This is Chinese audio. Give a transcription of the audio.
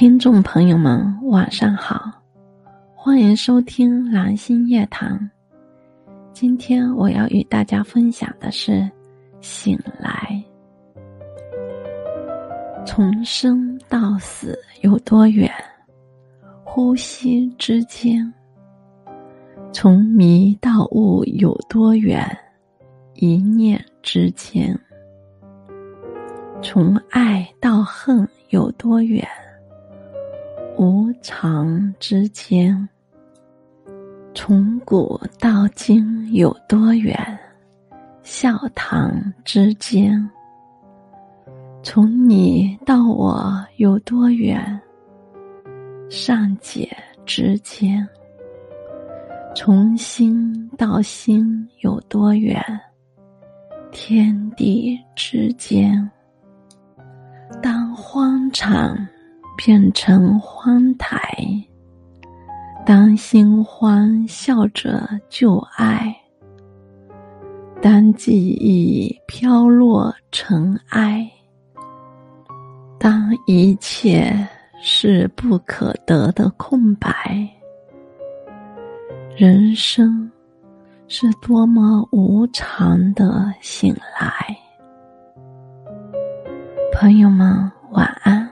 听众朋友们，晚上好，欢迎收听蓝心夜谈。今天我要与大家分享的是：醒来，从生到死有多远？呼吸之间。从迷到悟有多远？一念之间。从爱到恨有多远？无常之间，从古到今有多远？笑谈之间，从你到我有多远？善解之间，从心到心有多远？天地之间，当荒场。变成荒台，当新欢笑着旧爱，当记忆飘落尘埃，当一切是不可得的空白，人生是多么无常的醒来。朋友们，晚安。